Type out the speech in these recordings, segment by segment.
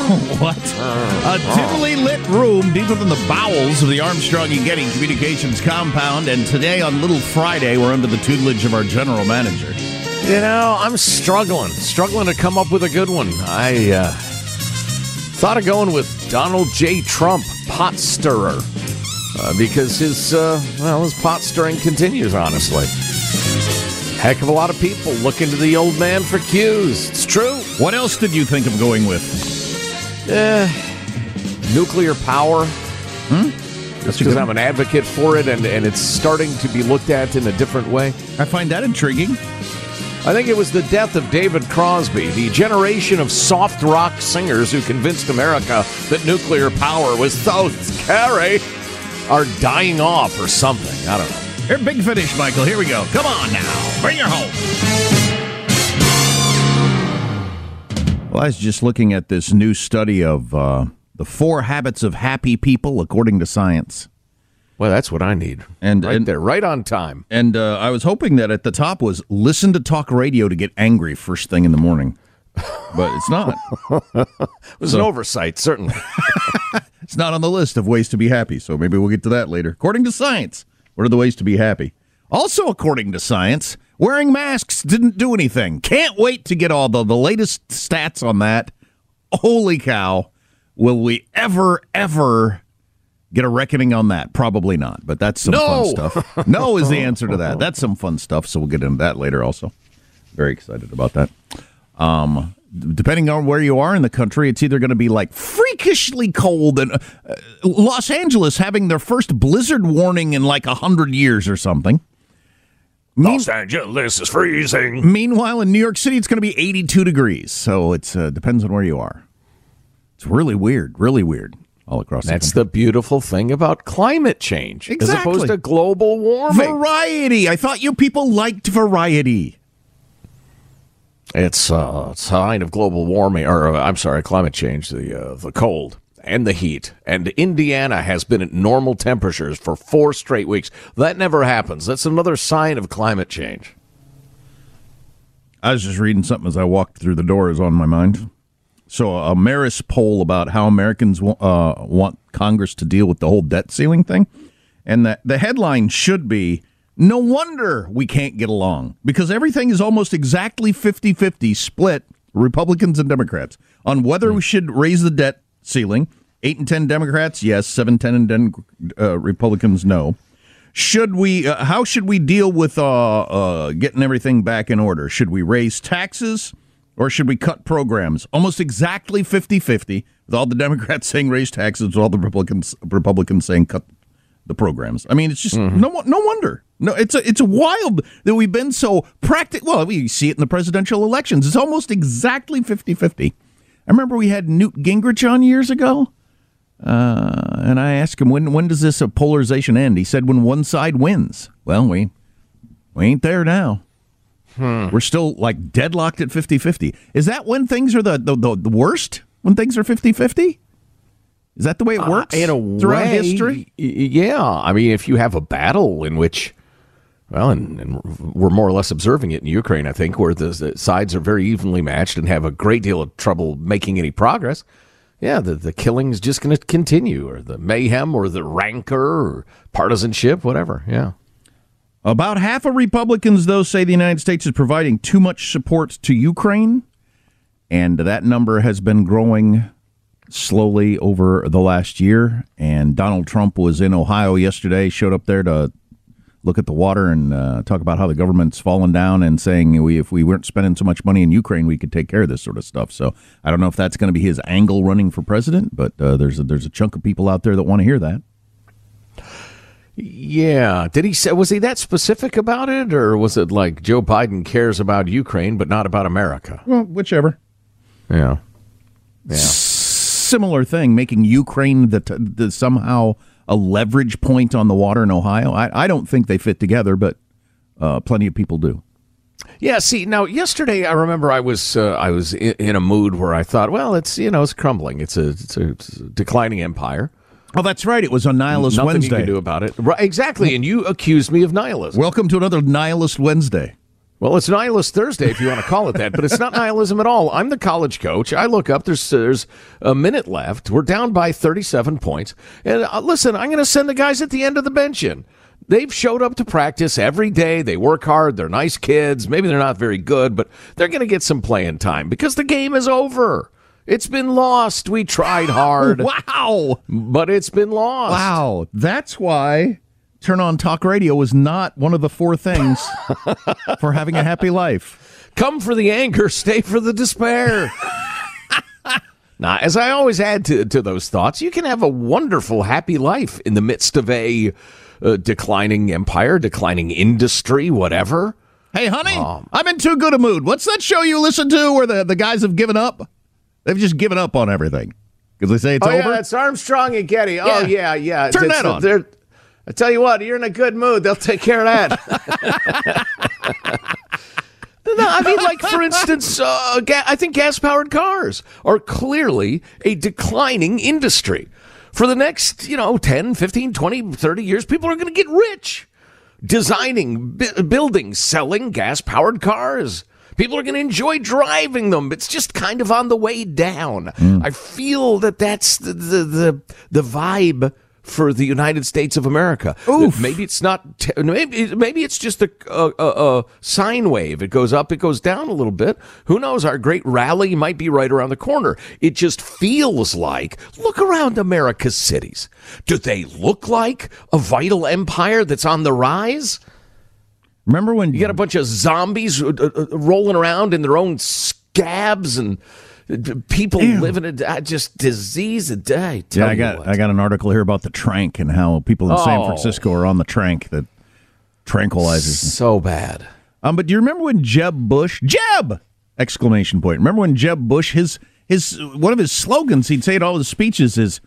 what? A dimly lit room deeper than the bowels of the Armstrong and Getty Communications compound. And today on Little Friday, we're under the tutelage of our general manager. You know, I'm struggling, struggling to come up with a good one. I uh, thought of going with Donald J. Trump, pot stirrer, uh, because his uh, well, his pot stirring continues. Honestly, heck of a lot of people looking to the old man for cues. It's true. What else did you think of going with? Eh, nuclear power. Hmm? That's because I'm an advocate for it, and, and it's starting to be looked at in a different way. I find that intriguing. I think it was the death of David Crosby, the generation of soft rock singers who convinced America that nuclear power was so scary, are dying off or something. I don't know. Here, big finish, Michael. Here we go. Come on now. Bring her home. Well, I was just looking at this new study of uh, the four habits of happy people according to science. Well, that's what I need. And right and, there, right on time. And uh, I was hoping that at the top was listen to talk radio to get angry first thing in the morning, but it's not. it was So- an oversight, certainly. It's not on the list of ways to be happy, so maybe we'll get to that later. According to science, what are the ways to be happy? Also, according to science, wearing masks didn't do anything. Can't wait to get all the, the latest stats on that. Holy cow. Will we ever, ever get a reckoning on that? Probably not, but that's some No. fun stuff. No is the answer to that. That's some fun stuff, so we'll get into that later also. Very excited about that. Um, depending on where you are in the country, it's either going to be like freakishly cold and uh, Los Angeles having their first blizzard warning in like a hundred years or something. Los Angeles is freezing. Meanwhile, in New York City, it's going to be 82 degrees. So it uh, depends on where you are. It's really weird, really weird all across the That's the the beautiful thing about climate change, as Exactly. opposed to global country. warming. Variety. I thought you people liked variety. It's uh, a sign of global warming, or uh, I'm sorry, climate change. The uh, the cold and the heat, and Indiana has been at normal temperatures for four straight weeks. That never happens. That's another sign of climate change. I was just reading something as I walked through the door is on my mind. So a Marist poll about how Americans uh, want Congress to deal with the whole debt ceiling thing, and the the headline should be no wonder we can't get along because everything is almost exactly 50-50 split Republicans and Democrats on whether we should raise the debt ceiling. 8 and 10 Democrats, yes, 7 10 and 10 uh, Republicans no. Should we uh, how should we deal with uh, uh, getting everything back in order? Should we raise taxes? or should we cut programs? Almost exactly 50-50, with all the Democrats saying raise taxes, with all the Republicans Republicans saying cut the programs. I mean, it's just mm-hmm. no no wonder. No, it's a it's wild that we've been so practical. Well, we see it in the presidential elections. It's almost exactly 50-50. I remember we had Newt Gingrich on years ago. Uh, and I asked him when when does this polarization end? He said when one side wins. Well, we we ain't there now. Hmm. We're still like deadlocked at 50 50. Is that when things are the, the, the, worst? When things are 50 50? Is that the way it uh, works uh, in a throughout way, history? Yeah. I mean, if you have a battle in which, well, and, and, we're more or less observing it in Ukraine, I think, where the, sides are very evenly matched and have a great deal of trouble making any progress. Yeah, the, the killing is just going to continue, or the mayhem, or the rancor, or partisanship, whatever. Yeah. About half of Republicans, though, say the United States is providing too much support to Ukraine, and that number has been growing slowly over the last year. And Donald Trump was in Ohio yesterday, showed up there to look at the water and uh, talk about how the government's fallen down and saying we, if we weren't spending so much money in Ukraine, we could take care of this sort of stuff. So I don't know if that's going to be his angle running for president, but uh, there's a, there's a chunk of people out there that want to hear that. Yeah. Did he say, was he that specific about it? Or was it like Joe Biden cares about Ukraine, but not about America? Well, whichever. Yeah. Yeah. Similar thing, making Ukraine the, the somehow a leverage point on the water in Ohio. I, I don't think they fit together, but uh, plenty of people do. Yeah. See, now yesterday I remember I was uh, I was in, in, a mood where I thought, well, it's you know it's crumbling. It's a, it's a, it's a declining empire. Oh, that's right. It was on Nihilist Nothing Wednesday. you can do about it. Right, exactly. And you accused me of nihilism. Welcome to another Nihilist Wednesday. Well, it's Nihilist Thursday if you want to call it that, but it's not nihilism at all. I'm the college coach. I look up. There's there's a minute left. We're down by 37 points. And uh, listen, I'm going to send the guys at the end of the bench in. They've showed up to practice every day. They work hard. They're nice kids. Maybe they're not very good, but they're going to get some playing time because the game is over. It's been lost. We tried hard. wow. But it's been lost. Wow. That's why Turn On Talk Radio was not one of the four things for having a happy life. Come for the anger, stay for the despair. now, as I always add to, to those thoughts, you can have a wonderful, happy life in the midst of a uh, declining empire, declining industry, whatever. Hey, honey, um, I'm in too good a mood. What's that show you listen to where the, the guys have given up? They've just given up on everything because they say it's oh, over. Yeah, it's Armstrong and Getty. Yeah. Oh yeah, yeah. Turn it's, that on. I tell you what, you're in a good mood. They'll take care of that. no, I mean, like for instance, uh, ga- I think gas-powered cars are clearly a declining industry. For the next, you know, 10, 15, 20, 30 years, people are going to get rich designing, b- building, selling gas-powered cars. People are going to enjoy driving them. It's just kind of on the way down. Mm. I feel that that's the, the the the vibe for the United States of America. Oof. Maybe it's not. Maybe maybe it's just a, a, a, a, sine wave. It goes up, it goes down a little bit. Who knows? Our great rally might be right around the corner. It just feels like. Look around America's cities. Do they look like a vital empire that's on the rise? Remember when you got a bunch of zombies uh, uh, uh, rolling around in their own scabs and people living in a just disease a day. Yeah, I got. I got an article here about the trank and how people in oh. San Francisco are on the trank that tranquilizes. So bad. Um, but do you remember when Jeb Bush, Jeb exclamation point? Remember when Jeb Bush his his one of his slogans he'd say in all his speeches is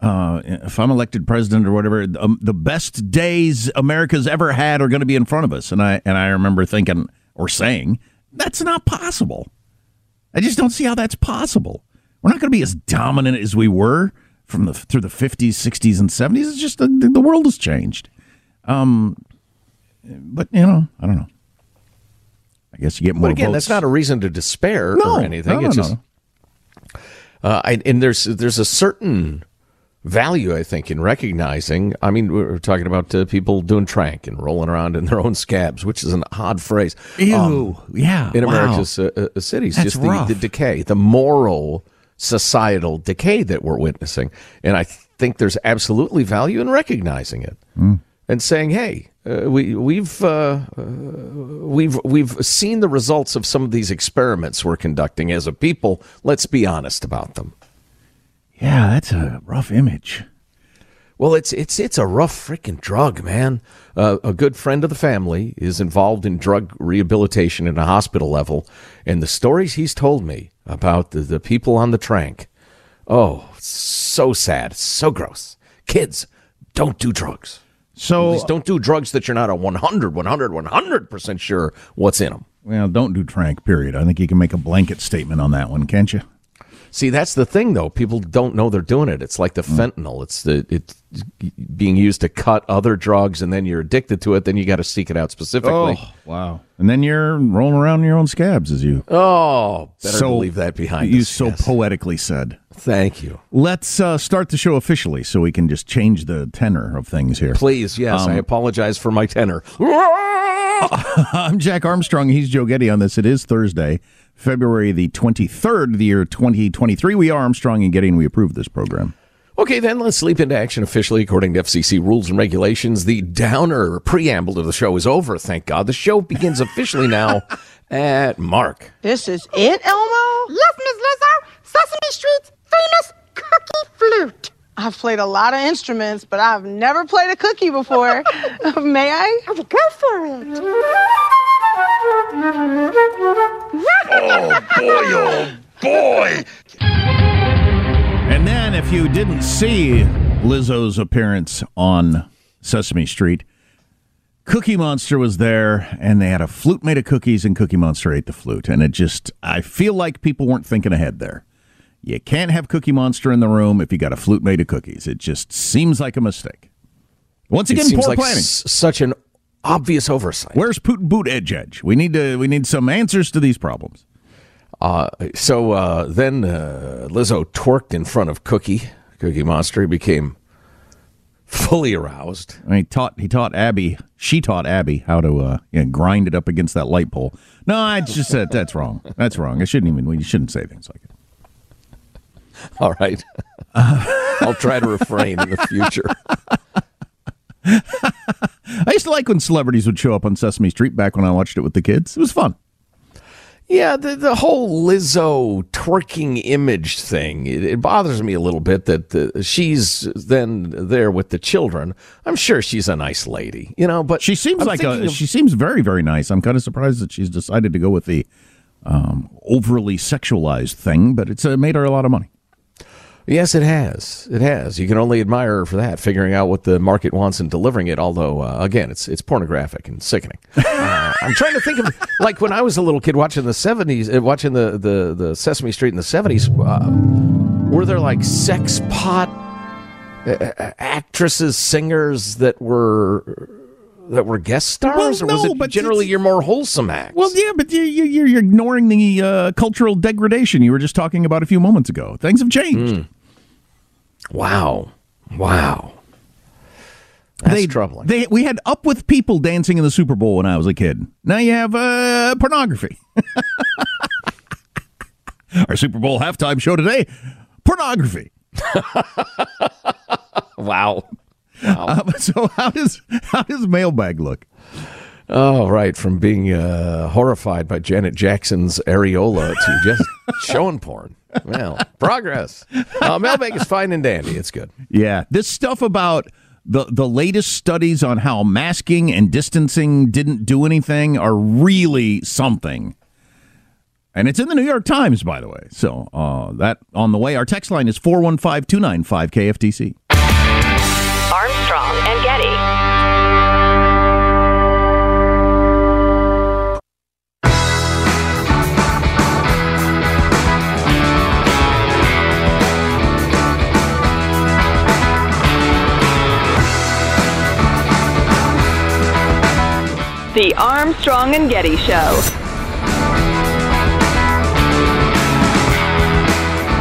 uh, if I'm elected president or whatever, um, the best days America's ever had are going to be in front of us. And I and I remember thinking or saying that's not possible. I just don't see how that's possible. We're not going to be as dominant as we were from the through the 50s, 60s, and 70s. It's just the, the world has changed. Um, but you know, I don't know. I guess you get more But again, votes. that's not a reason to despair No, or anything. no, it's no, just. Uh, I, and there's there's a certain value, I think, in recognizing. I mean, we're talking about uh, people doing trank and rolling around in their own scabs, which is an odd phrase. Ew. Um, yeah. in wow. America's uh, uh, cities, That's just the, the decay, the moral, societal decay that we're witnessing, and I think there's absolutely value in recognizing it Hmm. and saying, "Hey, uh, we we've uh, uh, we've we've seen the results of some of these experiments we're conducting as a people. Let's be honest about them." Yeah, that's a rough image. Well, it's it's it's a rough freaking drug, man. Uh, a good friend of the family is involved in drug rehabilitation at a hospital level, and the stories he's told me about the, the people on the trank, oh, so sad, so gross. Kids, don't do drugs. So, don't do drugs that you're not a 100, 100, 100% sure what's in them. well, don't do trank, period. I think you can make a blanket statement on that one, can't you? See, that's the thing, though. People don't know they're doing it. It's like the fentanyl. It's the it's being used to cut other drugs, and then you're addicted to it. Then you got to seek it out specifically. Oh, wow. And then you're rolling around in your own scabs, as you Oh, better so leave that behind. You us, so yes. poetically said. Thank you. Let's uh, start the show officially, so we can just change the tenor of things here. Please, yes, Um, I apologize for my tenor. I'm Jack Armstrong. He's Joe Getty on this. It is Thursday, February the 23rd, the year 2023. We are Armstrong and Getty, and we approve this program. Okay, then let's leap into action officially according to FCC rules and regulations. The downer preamble to the show is over, thank God. The show begins officially now at Mark. This is it, Elmo? Yes, Miss Lizzo. Sesame Street's famous cookie flute. I've played a lot of instruments, but I've never played a cookie before. May I? Oh, go for it. oh, boy, oh, boy. And then, if you didn't see Lizzo's appearance on Sesame Street, Cookie Monster was there, and they had a flute made of cookies, and Cookie Monster ate the flute. And it just, I feel like people weren't thinking ahead there. You can't have Cookie Monster in the room if you got a flute made of cookies. It just seems like a mistake. Once It again, seems poor like planning. s- such an obvious oversight. Where's Putin Buttigieg? We need to. We need some answers to these problems. Uh, so uh, then uh, Lizzo twerked in front of Cookie, Cookie Monster. He became fully aroused. I mean, he taught he taught Abby. She taught Abby how to uh, you know, grind it up against that light pole. No, I just said that's wrong. That's wrong. I shouldn't even. You shouldn't say things like it. All right. I'll try to refrain in the future. I used to like when celebrities would show up on Sesame Street back when I watched it with the kids. It was fun. Yeah, the, the whole Lizzo twerking image thing, it, it bothers me a little bit that uh, she's then there with the children. I'm sure she's a nice lady, you know, but She seems I'm like a. of- She seems very very nice. I'm kind of surprised that she's decided to go with the um, overly sexualized thing, but it's uh, made her a lot of money. Yes, it has. It has. You can only admire her for that, figuring out what the market wants and delivering it. Although, uh, again, it's it's pornographic and sickening. Uh, I'm trying to think of like when I was a little kid watching the '70s, uh, watching the the the Sesame Street in the '70s. Uh, were there like sex pot uh, uh, actresses, singers that were that were guest stars, Well, or was it generally your more wholesome acts? Well, yeah, but you, you, you're you're ignoring the uh, cultural degradation you were just talking about a few moments ago. Things have changed. Wow, wow. That's they, troubling. They, we had up with people dancing in the Super Bowl when I was a kid. Now you have uh, pornography. Our Super Bowl halftime show today, pornography. wow. Um, so how does how does mailbag look? Oh, right. From being uh, horrified by Janet Jackson's areola to just showing porn. Well, progress. Uh, mailbag is fine and dandy. It's good. Yeah, this stuff about the the latest studies on how masking and distancing didn't do anything are really something. And it's in the New York Times, by the way. So uh, that on the way. Our text line is 415 295 KFTC. Armstrong and Getty. Armstrong and Getty Show.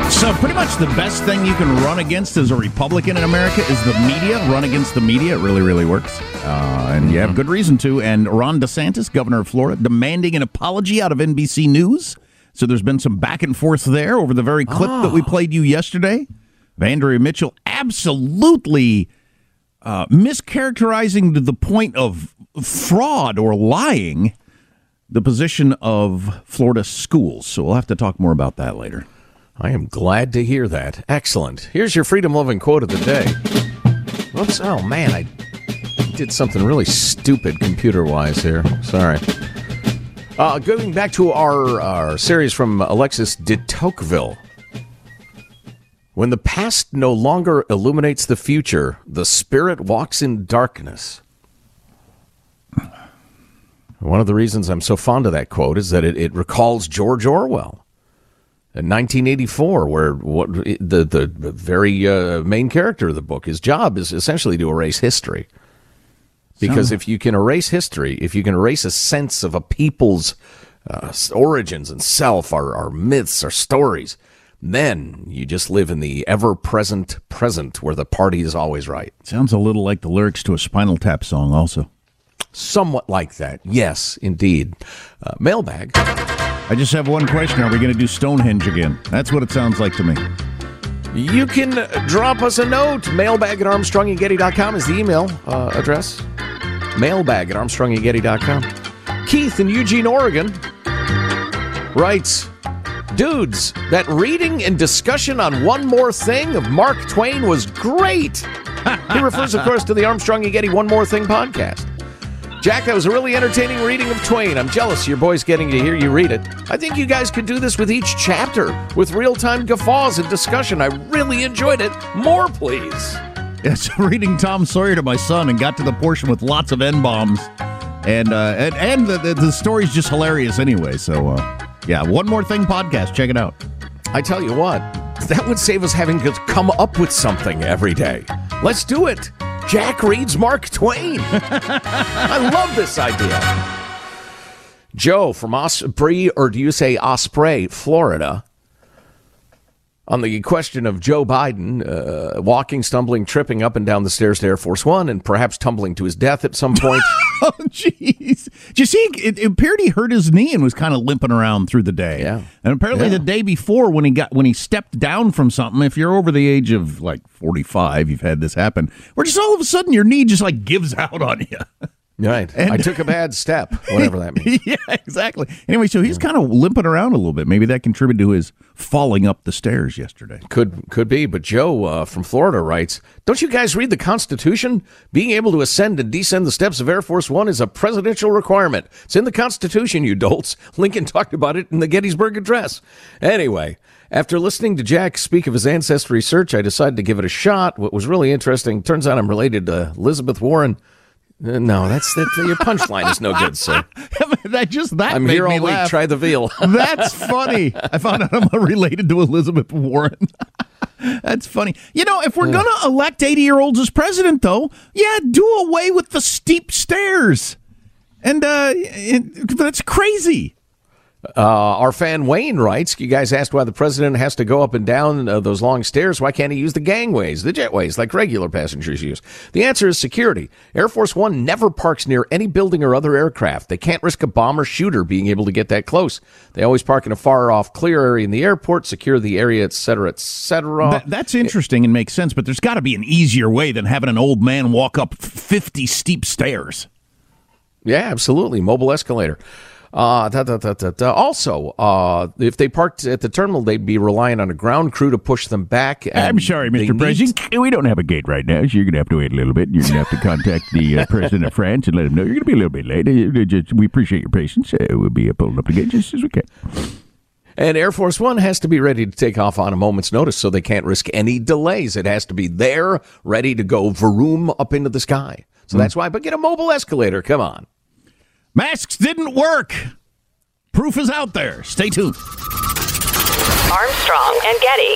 So, pretty much the best thing you can run against as a Republican in America is the media. Run against the media. It really, really works. Uh, and you have mm-hmm. good reason to. And Ron DeSantis, governor of Florida, demanding an apology out of NBC News. So, there's been some back and forth there over the very clip oh. that we ah. played you yesterday. Andrea Mitchell absolutely uh, mischaracterizing to the point of fraud or lying the position of Florida schools. So we'll have to talk more about that later. I am glad to hear that. Excellent. Here's your freedom loving quote of the day. Whoops. Oh, man. I did something really stupid computer wise here. Sorry. Uh, going back to our, our series from Alexis de Tocqueville. When the past no longer illuminates the future, the spirit walks in darkness. One of the reasons I'm so fond of that quote is that it, it recalls George Orwell. In 1984, where what the the very uh, main character of the book, his job is essentially to erase history. Because if you can erase history, if you can erase a sense of a people's uh, origins and self, our, our myths, our stories, then you just live in the ever present present where the party is always right. Sounds a little like the lyrics to a Spinal Tap song, also. Somewhat like that. Yes, indeed. Uh, mailbag. I just have one question. Are we going to do Stonehenge again? That's what it sounds like to me. You can drop us a note. Mailbag at ArmstrongandGetty.com is the email uh, address. Mailbag at ArmstrongandGetty.com. Keith in Eugene, Oregon writes Dudes, that reading and discussion on One More Thing of Mark Twain was great. he refers, of course, to the Armstrong and Getty One More Thing podcast. Jack, that was a really entertaining reading of Twain. I'm jealous your boy's getting to hear you read it. I think you guys could do this with each chapter, with real time guffaws and discussion. I really enjoyed it. More, please. Yes, reading Tom Sawyer to my son and got to the portion with lots of N bombs. And, uh, and, and the, the, the story's just hilarious anyway. So, uh, yeah, One More Thing podcast. Check it out. I tell you what, that would save us having to come up with something every day. Let's do it. Jack reads Mark Twain. I love this idea. Joe from Osprey, or do you say Osprey, Florida? On the question of Joe Biden uh, walking, stumbling, tripping up and down the stairs to Air Force One, and perhaps tumbling to his death at some point. oh, jeez. Did you see? It, it appeared he hurt his knee and was kind of limping around through the day. Yeah. And apparently, Yeah. the day before, when he got when he stepped down from something, if you're over the age of like 45, you've had this happen, where just all of a sudden your knee just like gives out on you. Right. I took a bad step, whatever that means. yeah, exactly. Anyway, so he's kind of limping around a little bit. Maybe that contributed to his falling up the stairs yesterday. Could could be, but Joe uh, from Florida writes, "Don't you guys read the Constitution? Being able to ascend and descend the steps of Air Force One is a presidential requirement. It's in the Constitution, you dolts." Lincoln talked about it in the Gettysburg Address. Anyway. After listening to Jack speak of his ancestry search, I decided to give it a shot. What was really interesting, turns out I'm related to Elizabeth Warren. Uh, no, that's that. Your punchline is no good, sir. that just that I'm made here me all week. Try the veal. That's funny. I found out I'm related to Elizabeth Warren. That's funny. You know, if we're going to elect 80 year olds as president, though, yeah, do away with the steep stairs. And uh, it, that's crazy. Uh, our fan Wayne writes, you guys asked why the president has to go up and down uh, those long stairs. Why can't he use the gangways, the jetways, like regular passengers use? The answer is security. Air Force One never parks near any building or other aircraft. They can't risk a bomber shooter being able to get that close. They always park in a far off, clear area in the airport, secure the area, etc., cetera, et cetera. That, that's interesting and makes sense, but there's got to be an easier way than having an old man walk up 50 steep stairs. Yeah, absolutely. Mobile escalator. Uh, da, da, da. Also, uh, if they parked at the terminal, they'd be relying on a ground crew to push them back. I'm sorry, Mr. need- We don't have a gate right now, so you're going to have to wait a little bit. You're going to have to contact the uh, President of France and let him know you're going to be a little bit late. Uh, just- we appreciate your patience. Uh, we'll be uh, pulling up the gate just as we can. And Air Force One has to be ready to take off on a moment's notice, so they can't risk any delays. It has to be there, ready to go vroom up into the sky. So that's why. But get a mobile escalator. Come on. Masks didn't work. Proof is out there. Stay tuned. Armstrong and Getty.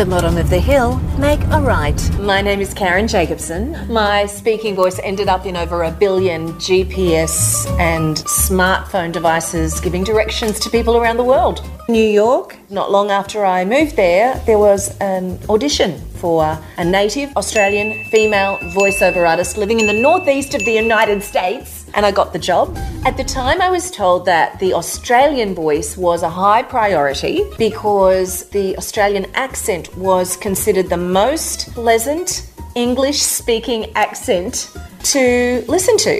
the bottom of the hill, make a right. My name is Karen Jacobsen. My speaking voice ended up in over a billion GPS and smartphone devices giving directions to people around the world. New York, not long after I moved there, there was an audition for a native Australian female voiceover artist living in the northeast of the United States, and I got the job. At the time, I was told that the Australian voice was a high priority because the Australian accent was considered the most pleasant English speaking accent to listen to.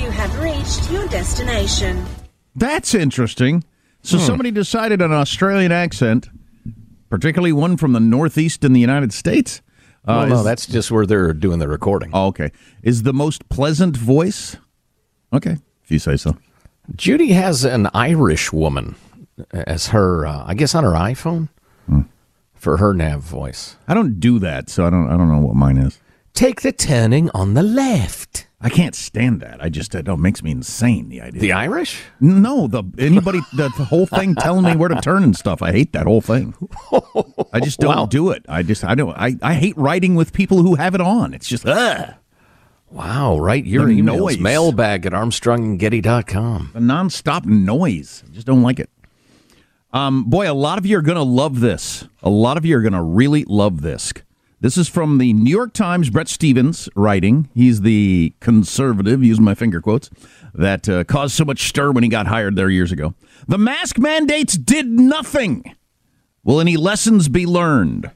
You have reached your destination. That's interesting. So Hmm. somebody decided an Australian accent, particularly one from the Northeast in the United States. well, no, is- that's just where they're doing the recording. Oh, okay. Is the most pleasant voice? Okay, if you say so. Judy has an Irish woman as her, uh, I guess, on her iPhone for her nav voice. I don't do that, so I don't. I don't know what mine is. Take the turning on the left. I can't stand that. I just it makes me insane. The idea. The Irish? No, the anybody the, the whole thing telling me where to turn and stuff. I hate that whole thing. I just don't Wow. do it. I just I don't. I I hate writing with people who have it on. It's just ugh. Wow, right? Your The emails, noise. mailbag at armstrongandgetty.com. The nonstop noise. I just don't like it. Um, boy, a lot of you are going to love this. A lot of you are going to really love this. This is from the New York Times, Bret Stephens writing. He's the conservative, using my finger quotes, that uh, caused so much stir when he got hired there years ago. The mask mandates did nothing. Will any lessons be learned?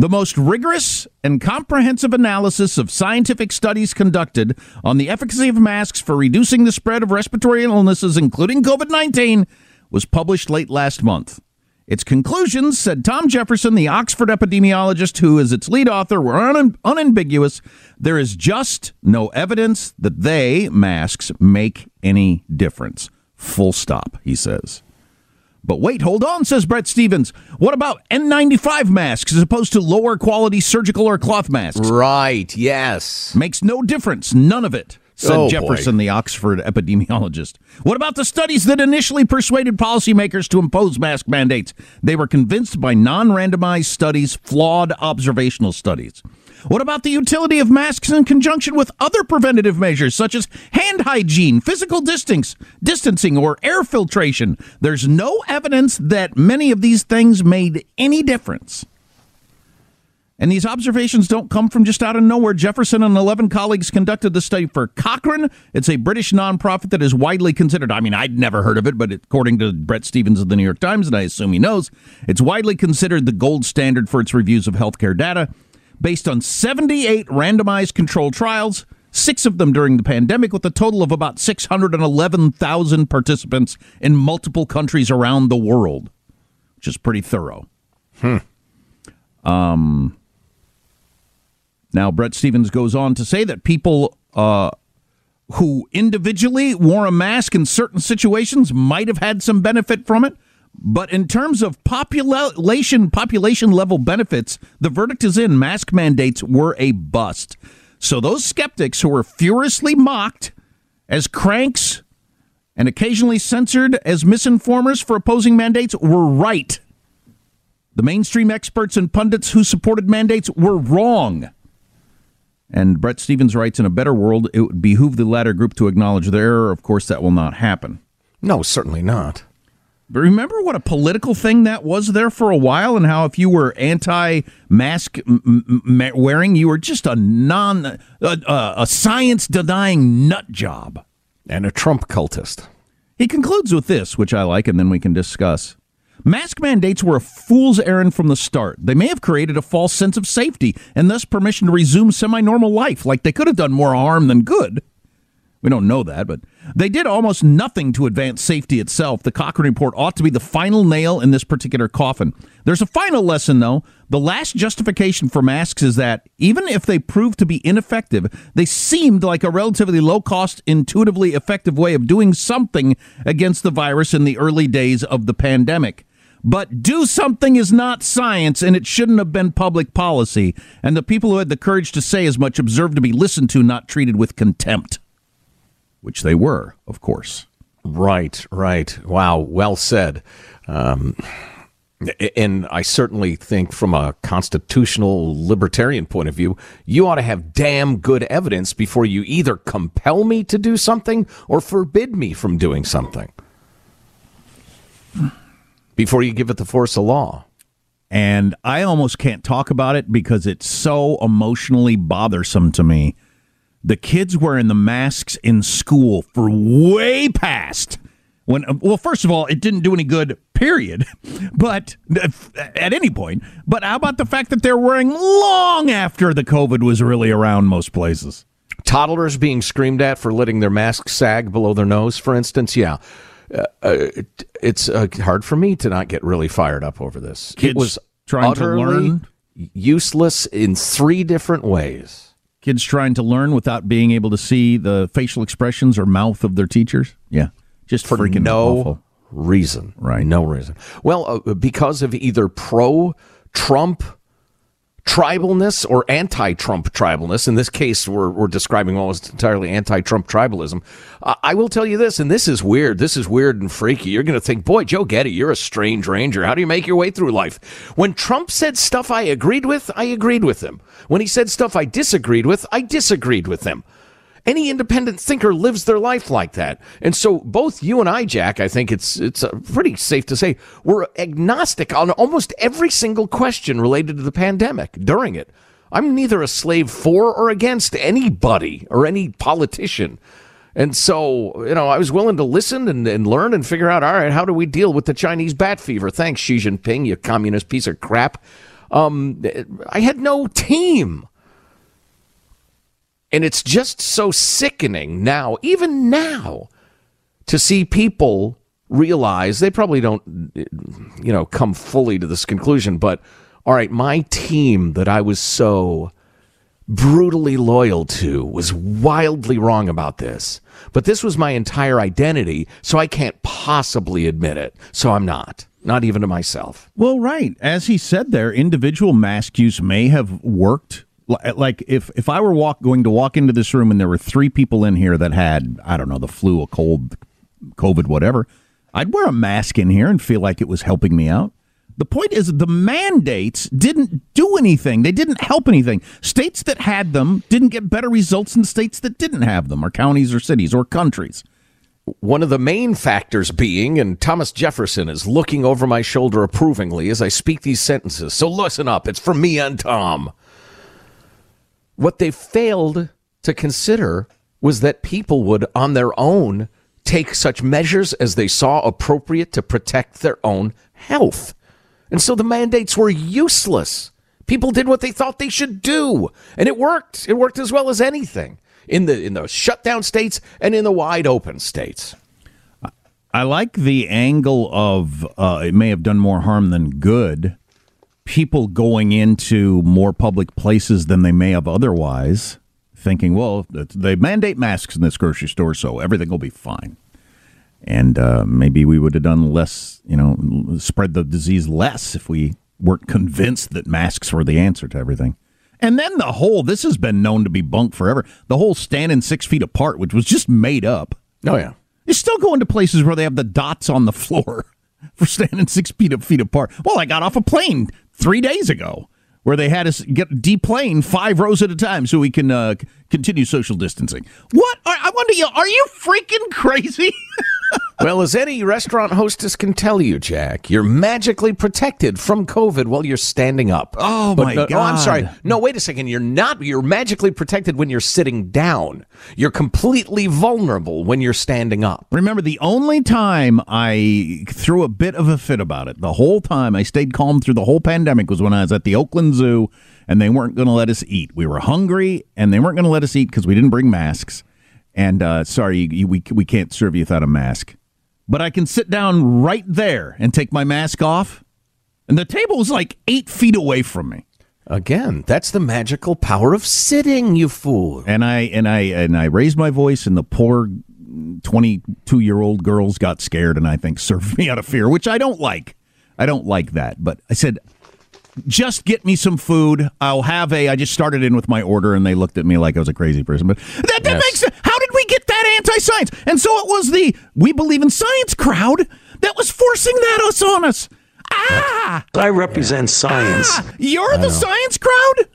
The most rigorous and comprehensive analysis of scientific studies conducted on the efficacy of masks for reducing the spread of respiratory illnesses, including COVID 19, was published late last month. Its conclusions, said Tom Jefferson, the Oxford epidemiologist who is its lead author, were un- unambiguous. There is just no evidence that they, masks, make any difference. Full stop, he says. But wait, hold on, says Bret Stephens. What about N95 masks as opposed to lower quality surgical or cloth masks? Right, yes. Makes no difference. None of it, said Oh, boy. Jefferson, the Oxford epidemiologist. What about the studies that initially persuaded policymakers to impose mask mandates? They were convinced by non randomized studies, flawed observational studies. What about the utility of masks in conjunction with other preventative measures such as hand hygiene, physical distance, distancing, or air filtration? There's no evidence that many of these things made any difference. And these observations don't come from just out of nowhere. Jefferson and 11 colleagues conducted the study for Cochrane. It's a British nonprofit that is widely considered. I mean, I'd never heard of it, but according to Bret Stephens of the New York Times, and I assume he knows, it's widely considered the gold standard for its reviews of healthcare data. Based on 78 randomized controlled trials, six of them during the pandemic, with a total of about 611,000 participants in multiple countries around the world, which is pretty thorough. Hmm. Um, now, Bret Stephens goes on to say that people uh, who individually wore a mask in certain situations might have had some benefit from it. But in terms of population population level benefits, the verdict is in. Mask mandates were a bust. So those skeptics who were furiously mocked as cranks and occasionally censored as misinformers for opposing mandates were right. The mainstream experts and pundits who supported mandates were wrong. And Bret Stephens writes in a better world, it would behoove the latter group to acknowledge their error. Of course, that will not happen. No, certainly not. But remember what a political thing that was there for a while, and how if you were anti-mask m- m- wearing, you were just a non, uh, uh, a science-denying nut job and a Trump cultist. He concludes with this, which I like, and then we can discuss. Mask mandates were a fool's errand from the start. They may have created a false sense of safety and thus permission to resume semi normal life, like they could have done more harm than good. We don't know that, but they did almost nothing to advance safety itself. The Cochrane report ought to be the final nail in this particular coffin. There's a final lesson, though. The last justification for masks is that even if they proved to be ineffective, they seemed like a relatively low cost, intuitively effective way of doing something against the virus in the early days of the pandemic. But do something is not science, and it shouldn't have been public policy. And the people who had the courage to say as much observed to be listened to, not treated with contempt which they were, of course. Right, right. Wow, well said. Um, and I certainly think, from a constitutional libertarian point of view, you ought to have damn good evidence before you either compel me to do something or forbid me from doing something. Before you give it the force of law. And I almost can't talk about it because it's so emotionally bothersome to me the kids wearing the masks in school for way past when well first of all it didn't do any good period. But at any point. But how about the fact that they're wearing long after the covid was really around most places? Toddlers being screamed at for letting their masks sag below their nose for instance? Yeah. Uh, uh, it's uh, hard for me to not get really fired up over this. Kids it was trying to learn? useless in three different ways kids trying to learn without being able to see the facial expressions or mouth of their teachers. Yeah, just for freaking no awful. reason. Right, no reason. Well, uh, because of either pro-Trump tribalness or anti-Trump tribalness. In this case, we're, we're describing almost entirely anti-Trump tribalism. Uh, I will tell you this, and this is weird. This is weird and freaky. You're going to think, boy, Joe Getty, you're a strange ranger. How do you make your way through life? When Trump said stuff I agreed with, I agreed with him. When he said stuff I disagreed with, I disagreed with him. Any independent thinker lives their life like that. And so both you and I, Jack, I think it's it's uh, pretty safe to say we're agnostic on almost every single question related to the pandemic during it. I'm neither a slave for or against anybody or any politician. And so, you know, I was willing to listen and, and learn and figure out, all right, how do we deal with the Chinese bat fever? Thanks, Xi Jinping, you communist piece of crap. Um, I had no team. And it's just so sickening now, even now, to see people realize they probably don't, you know, come fully to this conclusion. But all right, my team that I was so brutally loyal to was wildly wrong about this. But this was my entire identity, so I can't possibly admit it. So I'm not. Not even to myself. Well, right. As he said there, individual mask use may have worked like if if I were walk going to walk into this room and there were three people in here that had I don't know the flu, a cold, COVID, whatever, I'd wear a mask in here and feel like it was helping me out. The point is the mandates didn't do anything. They didn't help anything. States that had them didn't get better results than states that didn't have them, or counties or cities or countries. One of the main factors being, and Thomas Jefferson is looking over my shoulder approvingly as I speak these sentences. So listen up. It's from me and Tom. What they failed to consider was that people would, on their own, take such measures as they saw appropriate to protect their own health. And so the mandates were useless. People did what they thought they should do, and it worked. It worked as well as anything in the in the shutdown states and in the wide open states. I like the angle of uh, it may have done more harm than good people going into more public places than they may have otherwise, thinking, well, they mandate masks in this grocery store, so everything will be fine. And uh, maybe we would have done less, you know, spread the disease less if we weren't convinced that masks were the answer to everything. And then the whole, this has been known to be bunk forever, the whole standing six feet apart, which was just made up. Oh, yeah. You're still going to places where they have the dots on the floor for standing six feet, feet apart. Well, I got off a plane three days ago where they had us get deplane five rows at a time so we can uh, continue social distancing. What? I wonder, are you freaking crazy? well, as any restaurant hostess can tell you, Jack, you're magically protected from COVID while you're standing up. Oh but, my god! Oh, I'm sorry. No, wait a second. You're not. You're magically protected when you're sitting down. You're completely vulnerable when you're standing up. Remember, the only time I threw a bit of a fit about it, the whole time I stayed calm through the whole pandemic, was when I was at the Oakland Zoo and they weren't going to let us eat. We were hungry and they weren't going to let us eat because we didn't bring masks. And uh, sorry, you, we we can't serve you without a mask. But I can sit down right there and take my mask off, and the table was like eight feet away from me. Again, that's the magical power of sitting, you fool. And I and I and I raised my voice, and the poor twenty-two year old girls got scared, and I think served me out of fear, which I don't like. I don't like that. But I said, just get me some food. I'll have a. I just started in with my order, and they looked at me like I was a crazy person. But that, that yes. makes sense. We get that anti-science? And so it was the we believe in science crowd that was forcing that us on us. Ah, I represent science. Ah, you're the science crowd.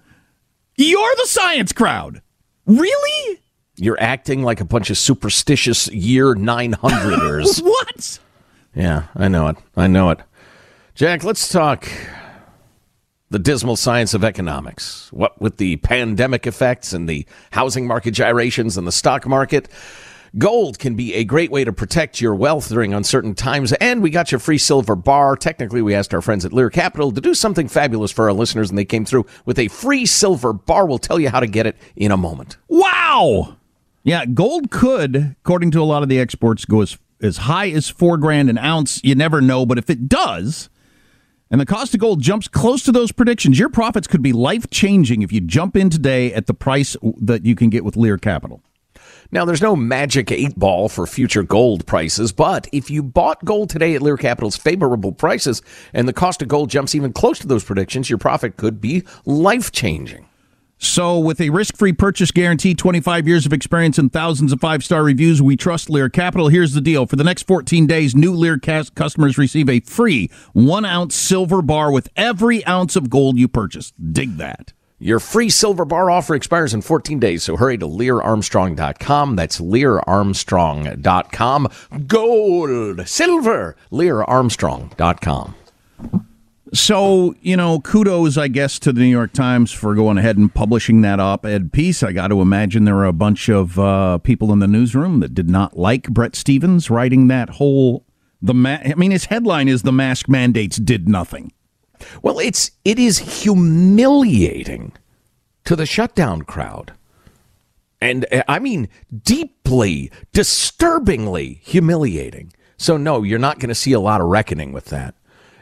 You're the science crowd. Really? You're acting like a bunch of superstitious year 900ers. what? Yeah, I know it. I know it. Jack, let's talk the dismal science of economics. What with the pandemic effects and the housing market gyrations and the stock market, gold can be a great way to protect your wealth during uncertain times. And we got your free silver bar. Technically, we asked our friends at Lear Capital to do something fabulous for our listeners, and they came through with a free silver bar. We'll tell you how to get it in a moment. Wow. Yeah, gold could, according to a lot of the experts, go as as high as four grand an ounce. You never know, but if it does, and the cost of gold jumps close to those predictions, your profits could be life changing if you jump in today at the price that you can get with Lear Capital. Now, there's no magic eight ball for future gold prices, but if you bought gold today at Lear Capital's favorable prices and the cost of gold jumps even close to those predictions, your profit could be life changing. So, with a risk free purchase guarantee, 25 years of experience, and thousands of five star reviews, we trust Lear Capital. Here's the deal for the next 14 days, new Lear customers receive a free one ounce silver bar with every ounce of gold you purchase. Dig that. Your free silver bar offer expires in 14 days, so hurry to leararmstrong.com. That's leararmstrong.com. Gold, silver, leararmstrong.com. So, you know, kudos, I guess, to the New York Times for going ahead and publishing that op ed piece. I got to imagine there were a bunch of uh, people in the newsroom that did not like Bret Stephens writing that whole. The ma- I mean, his headline is "The mask mandates did nothing." Well, it's it is humiliating to the shutdown crowd. And uh, I mean deeply, disturbingly humiliating. So no, you're not going to see a lot of reckoning with that.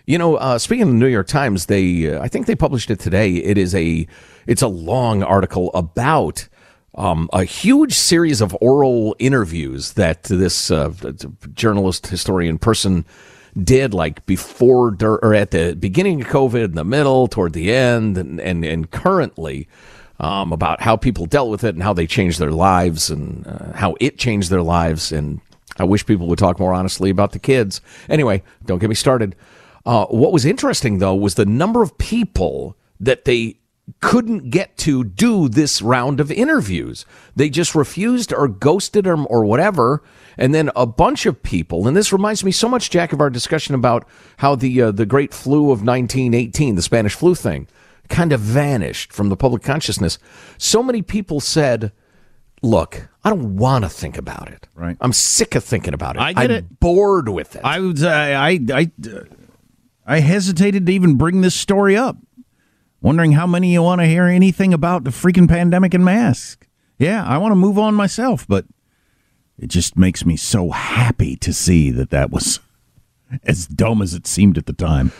You know, uh, speaking of the New York Times, they uh, I think they published it today. It is a it's a long article about um, a huge series of oral interviews that this uh, journalist, historian person did like before or at the beginning of COVID, in the middle, toward the end, and and, and currently. Um, about how people dealt with it and how they changed their lives and uh, how it changed their lives. And I wish people would talk more honestly about the kids. Anyway, don't get me started. Uh, what was interesting, though, was the number of people that they couldn't get to do this round of interviews. They just refused or ghosted them or whatever. And then a bunch of people, and this reminds me so much, Jack, of our discussion about how the uh, the great flu of 1918, the Spanish flu thing, kind of vanished from the public consciousness. So many people said, "Look, I don't want to think about it. Right? I'm sick of thinking about it. I get I'm it. bored with it." I was I I I, I hesitated to even bring this story up, wondering how many you want to hear anything about the freaking pandemic and masks. Yeah, I want to move on myself, but it just makes me so happy to see that that was as dumb as it seemed at the time.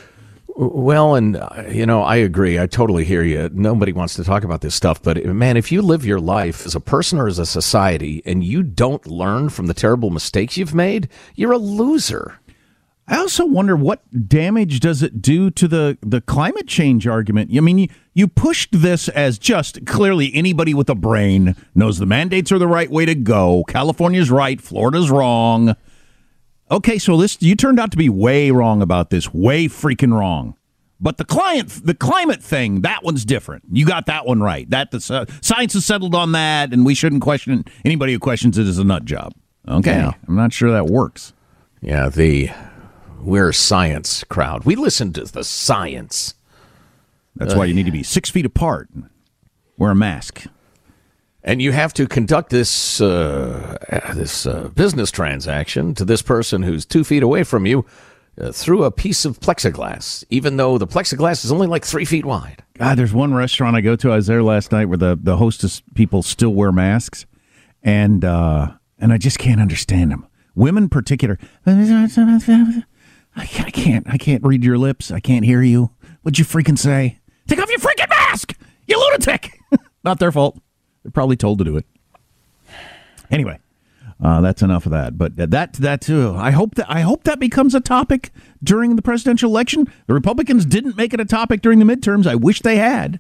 Well, and uh, you know, I agree. I totally hear you. Nobody wants to talk about this stuff, but man, if you live your life as a person or as a society and you don't learn from the terrible mistakes you've made, you're a loser. I also wonder what damage does it do to the, the climate change argument? I mean, you, you pushed this as just clearly anybody with a brain knows the mandates are the right way to go. California's right, Florida's wrong. Okay, so this you turned out to be way wrong about this, way freaking wrong. But the client, the climate thing, that one's different. You got that one right. That the uh, science is settled on that, and we shouldn't question anybody who questions it as a nut job. Okay, Yeah. I'm not sure that works. Yeah, the we're a science crowd. We listen to the science. That's why you need to be six feet apart. Wear a mask. And you have to conduct this uh, this uh, business transaction to this person who's two feet away from you uh, through a piece of plexiglass, even though the plexiglass is only like three feet wide. God, there's one restaurant I go to. I was there last night where the, the hostess people still wear masks, and uh, and I just can't understand them. Women, particular. I can't, I can't. I can't read your lips. I can't hear you. What'd you freaking say? Take off your freaking mask, you lunatic! Not their fault. They're probably told to do it. Anyway, uh, that's enough of that. But that that too. I hope that I hope that becomes a topic during the presidential election. The Republicans didn't make it a topic during the midterms. I wish they had,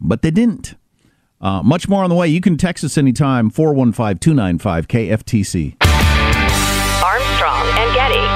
but they didn't. Uh, much more on the way. You can text us anytime 415 295 KFTC. Armstrong and Getty.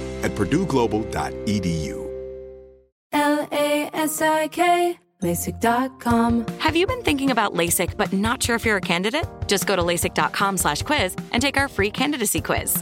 at purdueglobal.edu. L A S I K, LASIK.com. Have you been thinking about LASIK but not sure if you're a candidate? Just go to LASIK.com slash quiz and take our free candidacy quiz.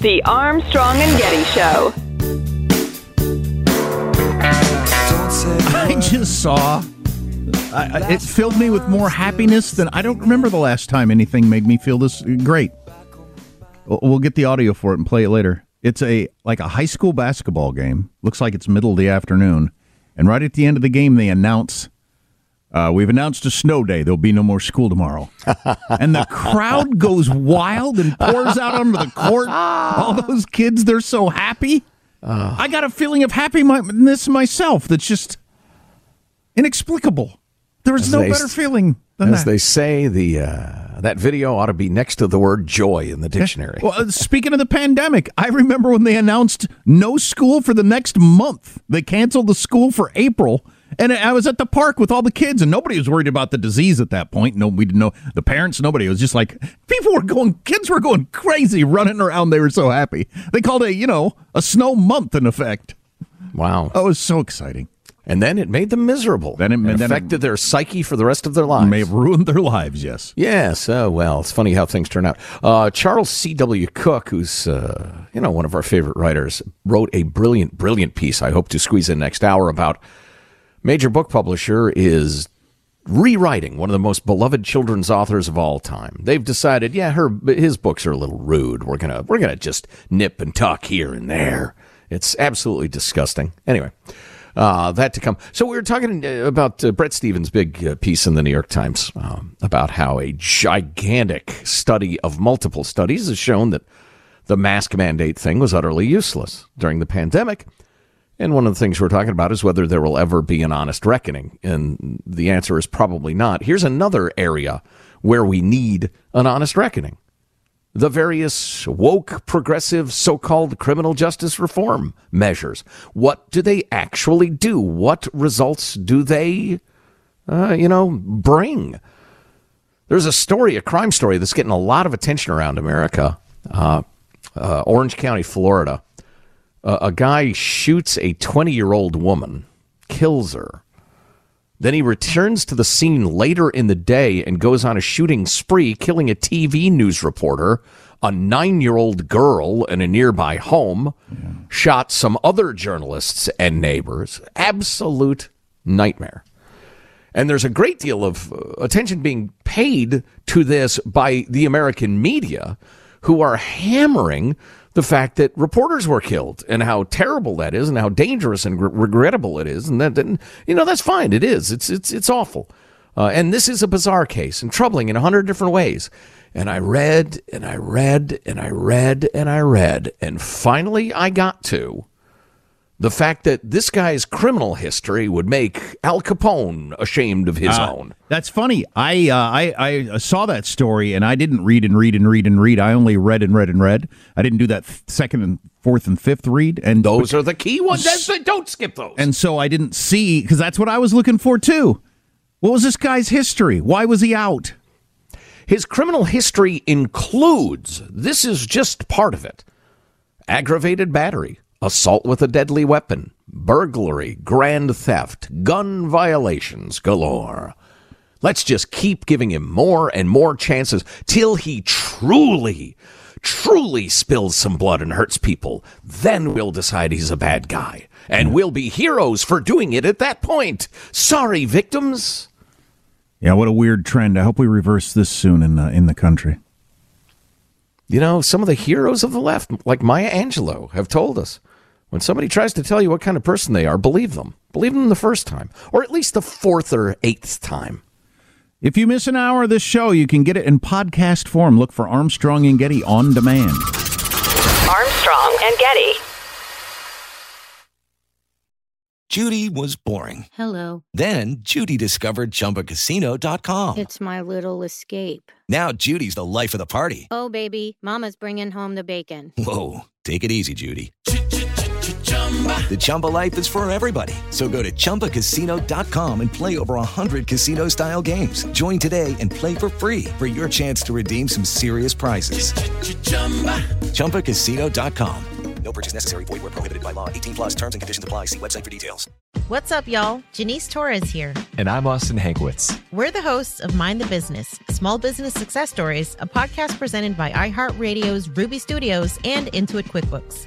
The Armstrong and Getty Show. I just saw. I, I- it filled me with more happiness than I don't remember the last time anything made me feel this great. We'll we'll get the audio for it and play it later. It's a like a high school basketball game. Looks like it's middle of the afternoon, and right at the end of the game, they announce, uh, "We've announced a snow day. There'll be no more school tomorrow." and the crowd goes wild and pours out onto the court. All those kids, they're so happy. I got a feeling of happiness myself. That's just inexplicable. There is no they- better feeling than that. As that. they say, the uh, that video ought to be next to the word joy in the dictionary. Well, uh, speaking of the pandemic, I remember when they announced no school for the next month. They canceled the school for April, and I was at the park with all the kids, and nobody was worried about the disease at that point. No, we didn't know the parents. Nobody it was just like people were going, kids were going crazy, running around. They were so happy. They called it, you know, a snow month in effect. Wow, oh, it was so exciting. And then it made them miserable. Then it, and then it affected their psyche for the rest of their lives. may have ruined their lives. Yes. Yes. Uh, well, it's funny how things turn out. Uh, Charles C.W. Cooke, who's uh, you know one of our favorite writers, wrote a brilliant, brilliant piece. I hope to squeeze in next hour about major book publisher is rewriting one of the most beloved children's authors of all time. They've decided, yeah, her his books are a little rude. We're gonna we're gonna just nip and tuck here and there. It's absolutely disgusting. Anyway. Uh, that to come. So we were talking uh, about uh, Bret Stephens' big uh, piece in the New York Times um, about how a gigantic study of multiple studies has shown that the mask mandate thing was utterly useless during the pandemic. And one of the things we're talking about is whether there will ever be an honest reckoning. And the answer is probably not. Here's another area where we need an honest reckoning the various woke, progressive, so called criminal justice reform measures. What do they actually do? What results do they, uh, you know, bring? There's a story, a crime story that's getting a lot of attention around America. Uh, uh, Orange County, Florida. Uh, a guy shoots a 20 year old woman, kills her. Then he returns to the scene later in the day and goes on a shooting spree, killing a TV news reporter, a nine year old girl in a nearby home, shot some other journalists and neighbors. Absolute nightmare. And there's a great deal of uh, attention being paid to this by the American media, who are hammering the fact that reporters were killed and how terrible that is and how dangerous and re- regrettable it is. And that, that, you know, that's fine. It is. It's, it's, it's awful. Uh, and this is a bizarre case and troubling in a hundred different ways. And I read and I read and I read and I read. And finally I got to the fact that this guy's criminal history would make Al Capone ashamed of his Uh, own. That's funny. I, uh, I I saw that story and I didn't read and read and read and read. I only read and read and read. I didn't do that second and fourth and fifth read. And Those are the key ones. That's- Don't skip those. and so I didn't see because that's what I was looking for too. What was this guy's history? Why was he out? His criminal history includes this is just part of it aggravated battery, assault with a deadly weapon, burglary, grand theft, gun violations galore. Let's just keep giving him more and more chances till he truly, truly spills some blood and hurts people. Then we'll decide he's a bad guy. And we'll be heroes for doing it at that point. Sorry, victims. Yeah, what a weird trend. I hope we reverse this soon in the, in the country. You know, some of the heroes of the left, like Maya Angelou, have told us when somebody tries to tell you what kind of person they are, believe them. Believe them the first time, or at least the fourth or eighth time. If you miss an hour of this show, you can get it in podcast form. Look for Armstrong and Getty on demand. Armstrong and Getty. Judy was boring. Hello. Then Judy discovered ChumbaCasino.com. It's my little escape. Now Judy's the life of the party. Oh, baby, Mama's bringing home the bacon. Whoa, take it easy, Judy. The Chumba life is for everybody. So go to ChumbaCasino.com and play over 100 casino style games. Join today and play for free for your chance to redeem some serious prizes. ChumbaCasino.com. No purchase necessary. Void where prohibited by law. 18 plus terms and conditions apply. See website for details. What's up, y'all? Janice Torres here. And I'm Austin Hankwitz. We're the hosts of Mind the Business, Small Business Success Stories, a podcast presented by iHeartRadio's Ruby Studios and Intuit QuickBooks.